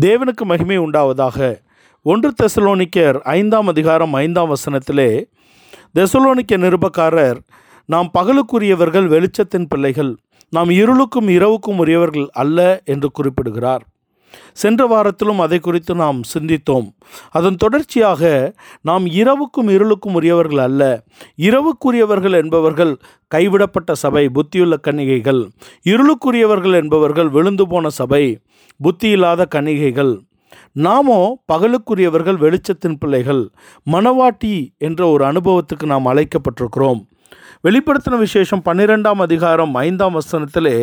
தேவனுக்கு மகிமை உண்டாவதாக. ஒன்று தெசலோனிக்கர் ஐந்தாம் அதிகாரம் ஐந்தாம் வசனத்திலே தெசலோனிக்க நிருபக்காரர் நாம் பகலுக்குரியவர்கள் வெளிச்சத்தின் பிள்ளைகள் நாம் இருளுக்கும் இரவுக்கும் உரியவர்கள் அல்ல என்று குறிப்பிடுகிறார். சென்ற வாரத்திலும் அதை குறித்து நாம் சிந்தித்தோம். அதன் தொடர்ச்சியாக நாம் இரவுக்கும் இருளுக்கும் உரியவர்கள் அல்ல இரவுக்குரியவர்கள் என்பவர்கள் கைவிடப்பட்ட சபை புத்தியுள்ள கன்னிகைகள். இருளுக்குரியவர்கள் என்பவர்கள் விழுந்து போன சபை புத்தியில்லாத கன்னிகைகள். நாமோ பகலுக்குரியவர்கள் வெளிச்சத்தின் பிள்ளைகள். மணவாட்டி என்ற ஒரு அனுபவத்துக்கு நாம் அழைக்கப்பட்டிருக்கிறோம். வெளிப்படுத்தின விசேஷம் பன்னிரெண்டாம் அதிகாரம் ஐந்தாம் வசனத்திலே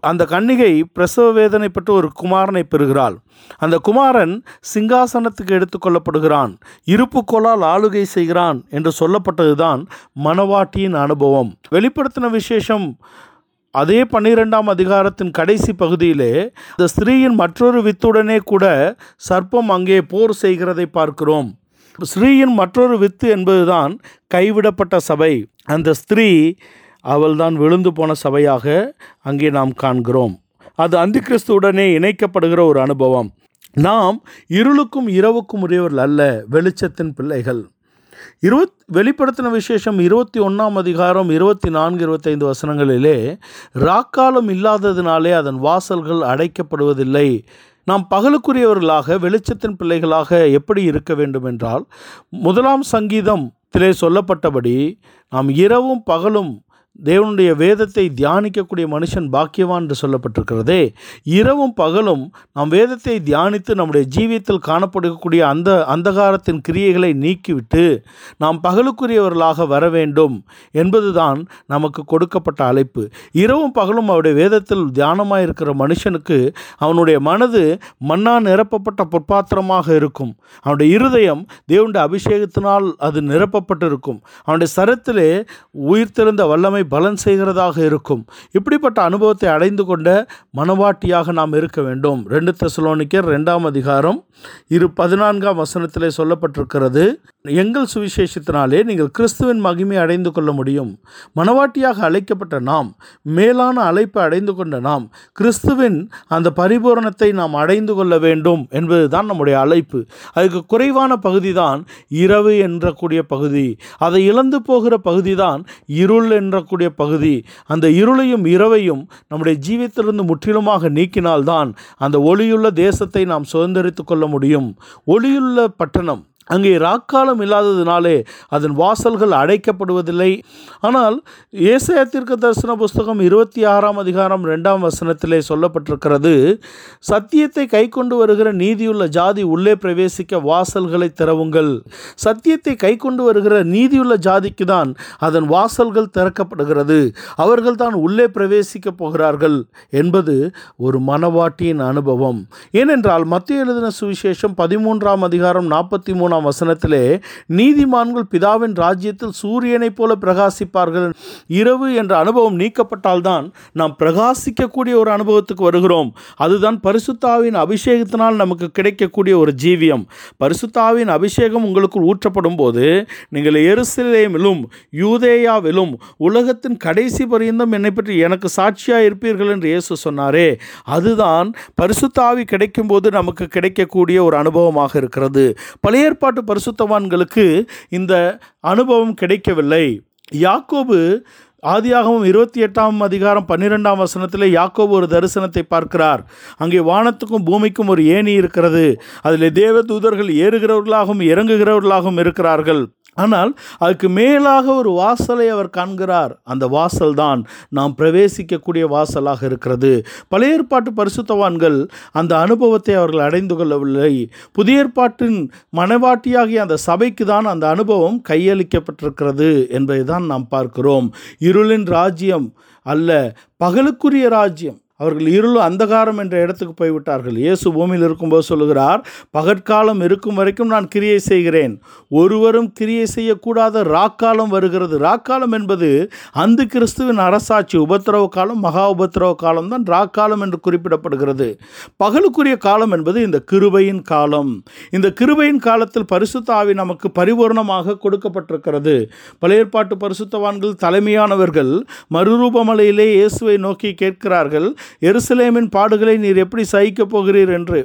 அந்த கன்னிகை பிரசவ வேதனை பெற்று ஒரு குமாரனை பெறுகிறாள். அந்த குமாரன் சிங்காசனத்துக்கு எடுத்துக்கொள்ளப்படுகிறான் இருப்பு கோலால் ஆளுகை செய்கிறான் என்று சொல்லப்பட்டதுதான் மணவாட்டியின் அனுபவம். வெளிப்படுத்தின விசேஷம் அதே பன்னிரெண்டாம் அதிகாரத்தின் கடைசி பகுதியிலே இந்த ஸ்திரீயின் மற்றொரு வித்துடனே கூட சர்ப்பம் அங்கே போர் செய்கிறதை பார்க்கிறோம். ஸ்ரீயின் மற்றொரு வித்து என்பதுதான் கைவிடப்பட்ட சபை. அந்த ஸ்திரீ அவள்தான் விழுந்து போன சபையாக அங்கே நாம் காண்கிறோம். அது அந்தி கிறிஸ்துவுடனே இணைக்கப்படுகிற ஒரு அனுபவம். நாம் இருளுக்கும் இரவுக்கும் உரியவர்கள் அல்ல வெளிச்சத்தின் பிள்ளைகள். இருபத் வெளிப்படுத்தின விசேஷம் இருபத்தி ஒன்றாம் அதிகாரம் இருபத்தி நான்கு இருபத்தைந்து வசனங்களிலே ராக்காலம் இல்லாததினாலே அதன் வாசல்கள் அடைக்கப்படுவதில்லை. நாம் பகலுக்குரியவர்களாக வெளிச்சத்தின் பிள்ளைகளாக எப்படி இருக்க வேண்டும் என்றால் முதலாம் திலே சொல்லப்பட்டபடி நாம் இரவும் பகலும் தேவனுடைய வேதத்தை தியானிக்கக்கூடிய மனுஷன் பாக்கியவான் என்று சொல்லப்பட்டிருக்கிறதே. இரவும் பகலும் நாம் வேதத்தை தியானித்து நம்முடைய ஜீவியத்தில் காணப்படக்கூடிய அந்த அந்தகாரத்தின் கிரியைகளை நீக்கிவிட்டு நாம் பகலுக்குரியவர்களாக வர வேண்டும் என்பதுதான் நமக்கு கொடுக்கப்பட்ட அழைப்பு. இரவும் பகலும் அவருடைய வேதத்தில் தியானமாக இருக்கிற மனுஷனுக்கு அவனுடைய மனது மண்ணா நிரப்பப்பட்ட பொற்பாத்திரமாக இருக்கும். அவனுடைய இருதயம் தேவனுடைய அபிஷேகத்தினால் அது நிரப்பப்பட்டிருக்கும். அவனுடைய சரத்திலே உயிர்த்தெழுந்த வல்லமை பலன் செய்கிறதாக இருக்கும். இப்படிப்பட்ட அனுபவத்தை அடைந்து கொண்ட மனவாட்டியாக நாம் இருக்க வேண்டும். ரெண்டு தெசலோனிக்கர் ரெண்டாம் அதிகாரம் இரு பதினான்காம் வசனத்திலே சொல்லப்பட்டிருக்கிறது. எங்கள் சுவிசேஷத்தினாலே நீங்கள் கிறிஸ்துவின் மகிமை அடைந்து கொள்ள முடியும். மனவாட்டியாக அழைக்கப்பட்ட நாம் மேலான அழைப்பை அடைந்து கொண்ட நாம் கிறிஸ்துவின் அந்த பரிபூரணத்தை நாம் அடைந்து கொள்ள வேண்டும் என்பதுதான் நம்முடைய அழைப்பு. அதுக்கு குறைவான பகுதி தான் இரவு என்றக்கூடிய பகுதி. அதை இழந்து போகிற பகுதி தான் இருள் என்றக்கூடிய பகுதி அந்த இருளையும் இரவையும் நம்முடைய ஜீவித்திலிருந்து முற்றிலுமாக நீக்கினால்தான் அந்த ஒளியுள்ள தேசத்தை நாம் சுதந்திரித்து கொள்ள முடியும். ஒளியுள்ள பட்டணம் அங்கே ராக்காலம் இல்லாததினாலே அதன் வாசல்கள் அடைக்கப்படுவதில்லை. ஆனால் ஏசாயத்திற்கு தரிசன புஸ்தகம் இருபத்தி ஆறாம் அதிகாரம் ரெண்டாம் வசனத்திலே சொல்லப்பட்டிருக்கிறது சத்தியத்தை கை கொண்டு வருகிற நீதியுள்ள ஜாதி உள்ளே பிரவேசிக்க வாசல்களை திறவுங்கள். சத்தியத்தை கை கொண்டு வருகிற நீதியுள்ள ஜாதிக்கு தான் அதன் வாசல்கள் திறக்கப்படுகிறது. அவர்கள் தான் உள்ளே பிரவேசிக்க போகிறார்கள் என்பது ஒரு மனவாட்டியின் அனுபவம். ஏனென்றால் மத்திய எழுதின சுவிசேஷம் பதிமூன்றாம் அதிகாரம் நாற்பத்தி மூணாம் வசனத்திலே நீதிமான்கள் பிதாவின் ராஜ்யத்தில் சூரியனைப் போல பிரகாசிப்பார்கள். இரவு என்ற அனுபவம் நீக்கப்பட்டால்தான் நாம் பிரகாசிக்கக்கூடிய ஒரு அனுபவத்துக்கு வருகிறோம். அதுதான் பரிசுத்தாவின் அபிஷேகத்தினால் நமக்கு கிடைக்கக்கூடிய ஒரு ஜீவியம். பரிசுத்தாவின் அபிஷேகம் உங்களுக்குள் ஊற்றப்படும் போது நீங்கள் எருசலேமிலும் யூதேயாவிலும் உலகத்தின் கடைசி பரியந்தம் என்னை பற்றி எனக்கு சாட்சியாக இருப்பீர்கள் என்று இயேசு சொன்னாரே. அதுதான் பரிசுத்தாவி கிடைக்கும்போது நமக்கு கிடைக்கக்கூடிய ஒரு அனுபவமாக இருக்கிறது. பழைய ஏற்பாட்டு பரிசுத்தவான்களுக்கு இந்த அனுபவம் கிடைக்கவில்லை. யாக்கோபு ஆதியாகவும் இருபத்தி எட்டாம் அதிகாரம் பன்னிரெண்டாம் வசனத்தில் யாக்கோபு ஒரு தரிசனத்தை பார்க்கிறார். அங்கே வானத்துக்கும் பூமிக்கும் ஒரு ஏணி இருக்கிறது. அதில் தேவ தூதர்கள் ஏறுகிறவர்களாகவும் இறங்குகிறவர்களாகவும் இருக்கிறார்கள். ஆனால் அதுக்கு மேலாக ஒரு வாசலை அவர் காண்கிறார். அந்த வாசல் தான் நாம் பிரவேசிக்கக்கூடிய வாசலாக இருக்கிறது. பழைய ஏற்பாட்டு பரிசுத்தவான்கள் அந்த அனுபவத்தை அவர்கள் அடைந்து கொள்ளவில்லை. புதிய ஏற்பாட்டின் மனவாட்டியாகிய அந்த சபைக்கு தான் அந்த அனுபவம் கையளிக்கப்பட்டிருக்கிறது என்பதை தான் நாம் பார்க்கிறோம். இருளின் ராஜ்யம் அல்ல பகலுக்குரிய ராஜ்யம். அவர்கள் இருள் அந்தகாரம் என்ற இடத்துக்கு போய்விட்டார்கள். இயேசு பூமியில் இருக்கும்போது சொல்லுகிறார் பகற்காலம் இருக்கும் வரைக்கும் நான் கிரியை செய்கிறேன். ஒருவரும் கிரியை செய்யக்கூடாத ராக்காலம் வருகிறது. ராக்காலம் என்பது அந்த கிறிஸ்துவின் அரசாட்சி. உபத்திரவ காலம் மகா உபத்திரவ காலம் தான் ராக்காலம் என்று குறிப்பிடப்படுகிறது. பகலுக்குரிய காலம் என்பது இந்த கிருபையின் காலம். இந்த கிருபையின் காலத்தில் பரிசுத்தாவி நமக்கு பரிபூர்ணமாக கொடுக்கப்பட்டிருக்கிறது. பழைய ஏற்பாட்டு பரிசுத்தவான்கள் தலைமையானவர்கள் மறுரூபமலையிலே இயேசுவை நோக்கி கேட்கிறார்கள் எருசலேமின் பாடுகளை நீர் எப்படி சகிக்கப் போகிறீர் என்று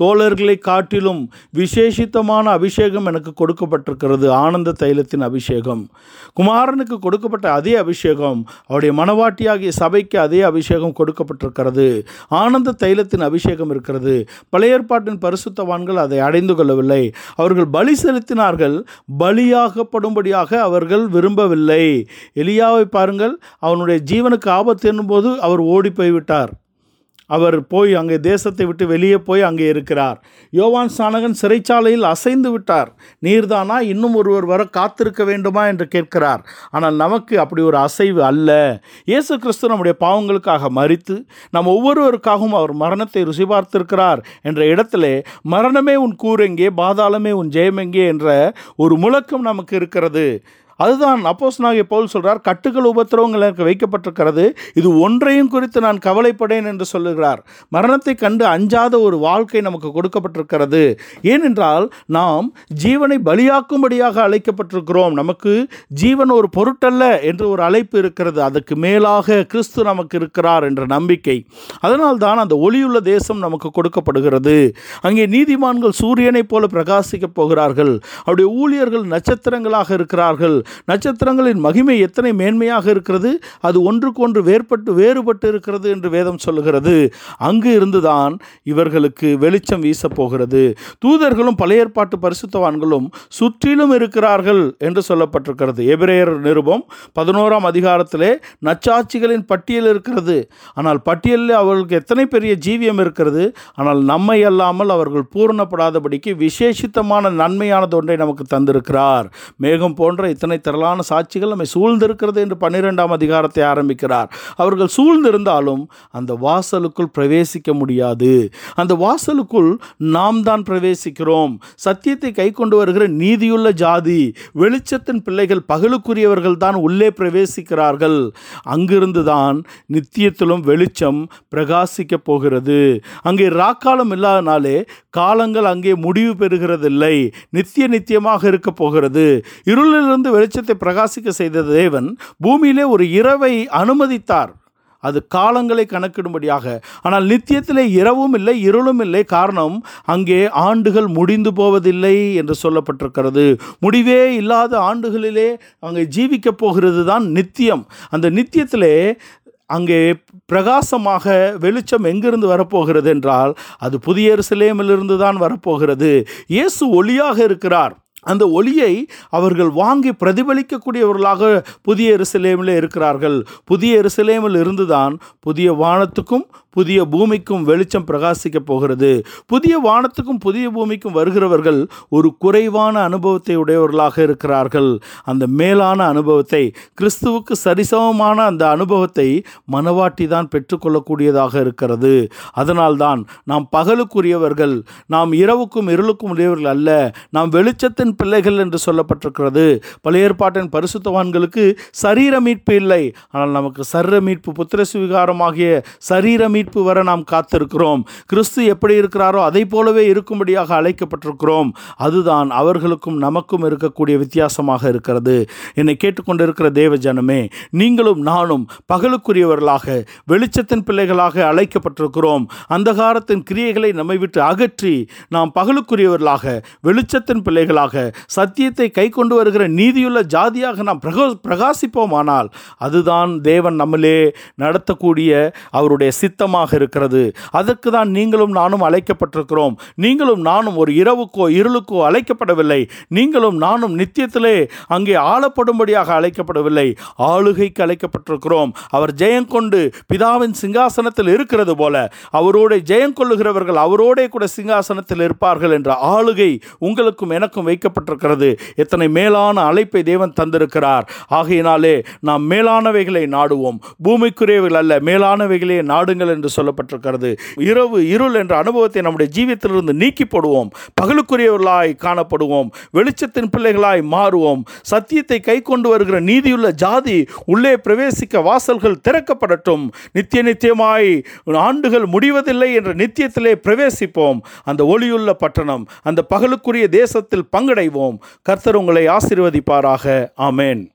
தோழர்களை காட்டிலும் விசேஷித்தமான அபிஷேகம் எனக்கு கொடுக்கப்பட்டிருக்கிறது. ஆனந்த தைலத்தின் அபிஷேகம். குமாரனுக்கு கொடுக்கப்பட்ட அதே அபிஷேகம் அவருடைய மனவாட்டியாகிய சபைக்கு அதே அபிஷேகம் கொடுக்கப்பட்டிருக்கிறது. ஆனந்த தைலத்தின் அபிஷேகம் இருக்கிறது. பழைய ஏற்பாட்டின் பரிசுத்தவான்கள் அதை அடைந்து கொள்ளவில்லை. அவர்கள் பலி செலுத்தினார்கள். பலியாகப்படும்படியாக அவர்கள் விரும்பவில்லை. எலியாவை பாருங்கள் அவனுடைய ஜீவனுக்கு ஆபத்து என்னும்போது அவர் ஓடி போய்விட்டார். அவர் போய் அங்கே தேசத்தை விட்டு வெளியே போய் அங்கே இருக்கிறார். யோவான் ஸ்நானகன் சிறைச்சாலையில் அசைந்து விட்டார். நீர்தானா? இன்னும் ஒருவர் வர காத்திருக்க வேண்டுமா? என்று கேட்கிறார். ஆனால் நமக்கு அப்படி ஒரு அசைவு அல்ல. இயேசு கிறிஸ்து நம்முடைய பாவங்களுக்காக மறித்து நம் ஒவ்வொருவருக்காகவும் அவர் மரணத்தை ருசி பார்த்திருக்கிறார் என்ற இடத்திலே மரணமே உன் கூரெங்கே பாதாளமே உன் ஜெயமெங்கே என்ற ஒரு முழக்கம் நமக்கு இருக்கிறது. அதுதான் அப்போஸ் நாகிய பவுல் சொல்கிறார் கட்டுகள் உபத்திரவங்கள் எனக்கு வைக்கப்பட்டிருக்கிறது. இது ஒன்றையும் குறித்து நான் கவலைப்படேன் என்று சொல்லுகிறார். மரணத்தை கண்டு அஞ்சாத ஒரு வாழ்க்கை நமக்கு கொடுக்கப்பட்டிருக்கிறது. ஏனென்றால் நாம் ஜீவனை பலியாக்கும்படியாக அழைக்கப்பட்டிருக்கிறோம். நமக்கு ஜீவன் ஒரு பொருட்டல்ல என்று ஒரு அழைப்பு இருக்கிறது. அதுக்கு மேலாக கிறிஸ்து நமக்கு இருக்கிறார் என்ற நம்பிக்கை. அதனால் தான் அந்த ஒளியுள்ள தேசம் நமக்கு கொடுக்கப்படுகிறது. அங்கே நீதிமான்கள் சூரியனைப் போல பிரகாசிக்கப் போகிறார்கள். அவருடைய ஊழியர்கள் நட்சத்திரங்களாக இருக்கிறார்கள். நட்சத்திரங்களின் மகிமை எத்தனை மேன்மையாக இருக்கிறது? அது ஒன்றுக்கொன்று வேறுபட்டு வேறுபட்டு இருக்கிறது என்று வேதம் சொல்லுகிறது. அங்கு இருந்துதான் இவர்களுக்கு வெளிச்சம் வீசப் போகிறது. தூதர்களும் பழைய ஏற்பாட்டு பரிசுத்தவான்களும் சுற்றிலும் இருக்கிறார்கள் என்று சொல்லப்பட்டிருக்கிறது. எபிரேயர் நிருபம் பதினோராம் அதிகாரத்திலே நச்சாட்சிகளின் பட்டியல் இருக்கிறது. ஆனால் பட்டியலில் அவர்களுக்கு எத்தனை பெரிய ஜீவியம் இருக்கிறது? ஆனால் நம்மை அல்லாமல் அவர்கள் பூரணப்படாதபடிக்கு விசேஷித்தமான நன்மையானது ஒன்றை நமக்கு தந்திருக்கிறார். மேகம் போன்ற இத்தனை திரளான சாட்சிகள் நம்மை சூழ்ந்திருக்கிறது என்று பன்னிரெண்டாம் அதிகாரத்தை ஆரம்பிக்கிறார். அவர்கள் சூழ்ந்திருந்தாலும் அந்த வாசலுக்குள் பிரவேசிக்க முடியாது. அந்த வாசலுக்குள் நாம் தான் பிரவேசிக்கிறோம். சத்தியத்தை கை கொண்டு வருகிற நீதியுள்ள ஜாதி வெளிச்சத்தின் பிள்ளைகள் பகலுக்குரியவர்கள் தான் உள்ளே பிரவேசிக்கிறார்கள். அங்கிருந்து தான் நித்தியத்திலும் வெளிச்சம் பிரகாசிக்கப் போகிறது. அங்கே ராக்காலம் இல்லாதனாலே காலங்கள் அங்கே முடிவு பெறுகிறதில்லை. நித்திய நித்தியமாக இருக்க போகிறது. இருளிலிருந்து வெளிச்சத்தை பிரகாசிக்க செய்த தேவன் பூமியிலே ஒரு இரவை அனுமதித்தார். அது காலங்களை கணக்கிடும்படியாக. ஆனால் நித்தியத்திலே இரவும் இல்லை இருளும் இல்லை. காரணம் அங்கே ஆண்டுகள் முடிந்து போவதில்லை என்று சொல்லப்பட்டிருக்கிறது. முடிவே இல்லாத ஆண்டுகளிலே அங்கே ஜீவிக்கப் போகிறது தான் நித்தியம். அந்த நித்தியத்திலே அங்கே பிரகாசமாக வெளிச்சம் எங்கிருந்து வரப்போகிறது என்றால் அது புதிய எருசலேமிலிருந்து தான் வரப்போகிறது. இயேசு ஒளியாக இருக்கிறார். அந்த ஒளியை அவர்கள் வாங்கி பிரதிபலிக்கக்கூடியவர்களாக புதிய எருசலேமில் இருக்கிறார்கள். புதிய எருசலேமில் இருந்துதான் புதிய வானத்துக்கும் புதிய பூமிக்கும் வெளிச்சம் பிரகாசிக்கப் போகிறது. புதிய வானத்துக்கும் புதிய பூமிக்கும் வருகிறவர்கள் ஒரு குறைவான அனுபவத்தை உடையவர்களாக இருக்கிறார்கள். அந்த மேலான அனுபவத்தை கிறிஸ்துவுக்கு சரிசமமான அந்த அனுபவத்தை மனவாட்டி தான் பெற்றுக்கொள்ளக்கூடியதாக இருக்கிறது. அதனால்தான் நாம் பகலுக்குரியவர்கள் நாம் இரவுக்கும் இருளுக்கும் உடையவர்கள் அல்ல. நாம் வெளிச்சத்தின் பிள்ளைகள் என்று சொல்லப்பட்டிருக்கிறது. பழைய ஏற்பாட்டின் பரிசுத்தவான்களுக்கு சரீர மீட்பு இல்லை. ஆனால் நமக்கு சரீர மீட்பு புத்திர சுவிகாரமாகிய சரீர மீட்பு வர நாம் காத்திருக்கிறோம். கிறிஸ்து எப்படி இருக்கிறாரோ அதை போலவே இருக்கும்படியாக அழைக்கப்பட்டிருக்கிறோம். அதுதான் அவர்களுக்கும் நமக்கும் இருக்கக்கூடிய வித்தியாசமாக இருக்கிறது. என்னை கேட்டுக்கொண்டிருக்கிற தேவ ஜனமே நீங்களும் நானும் பகலுக்குரியவர்களாக வெளிச்சத்தின் பிள்ளைகளாக அழைக்கப்பட்டிருக்கிறோம். அந்தகாரத்தின் கிரியைகளை நம்மை விட்டு அகற்றி நாம் பகலுக்குரியவர்களாக வெளிச்சத்தின் பிள்ளைகளாக சத்தியத்தை கை கொண்டு வருகிற நீதியுள்ள ஜாதியாக நாம் பிரகா பிரகாசிப்போமானால் அதுதான் தேவன் நம்மளே நடத்தக்கூடிய அவருடைய சித்தமாக இருக்கிறது. அதற்கு தான் நீங்களும் நானும் அழைக்கப்பட்டிருக்கிறோம். நீங்களும் நானும் ஒரு இரவுக்கோ இருளுக்கோ அழைக்கப்படவில்லை. நீங்களும் நானும் நித்தியத்திலே அங்கே ஆளப்படும்படியாக அழைக்கப்படவில்லை. ஆளுகைக்கு அழைக்கப்பட்டிருக்கிறோம். அவர் ஜெயம் கொண்டு பிதாவின் சிங்காசனத்தில் இருக்கிறது போல அவரோட ஜெயம் கொள்ளுகிறவர்கள் அவரோடே கூட சிங்காசனத்தில் இருப்பார்கள் என்ற ஆளுகை உங்களுக்கும் எனக்கும் வைக்க வைக்கப்பட்டிருக்கிறது எத்தனை மேலான அழைப்பை தேவன் தந்திருக்கிறார். ஆகையினாலே நாம் மேலானவைகளை நாடுவோம். பூமிக்குரியவைகள் அல்ல மேலானவைகளே நாடுங்கள் என்று சொல்லப்பட்டிருக்கிறது. இரவு இருள் என்ற அனுபவத்தை நம்முடைய ஜீவியத்திலிருந்து நீக்கி போடுவோம். பகலுக்குரியவர்களாய் காணப்படுவோம். வெளிச்சத்தின் பிள்ளைகளாய் மாறுவோம். சத்தியத்தை கை கொண்டு வருகிற நீதியுள்ள ஜாதி உள்ளே பிரவேசிக்க வாசல்கள் திறக்கப்படட்டும். நித்திய நித்தியமாய் ஆண்டுகள் முடிவதில்லை என்ற நித்தியத்திலே பிரவேசிப்போம். அந்த ஒளியுள்ள பட்டணம் அந்த பகலுக்குரிய தேசத்தில் பங்கடைவோம் கர்த்தர் உங்களை ஆசீர்வதிப்பாராக. ஆமேன்.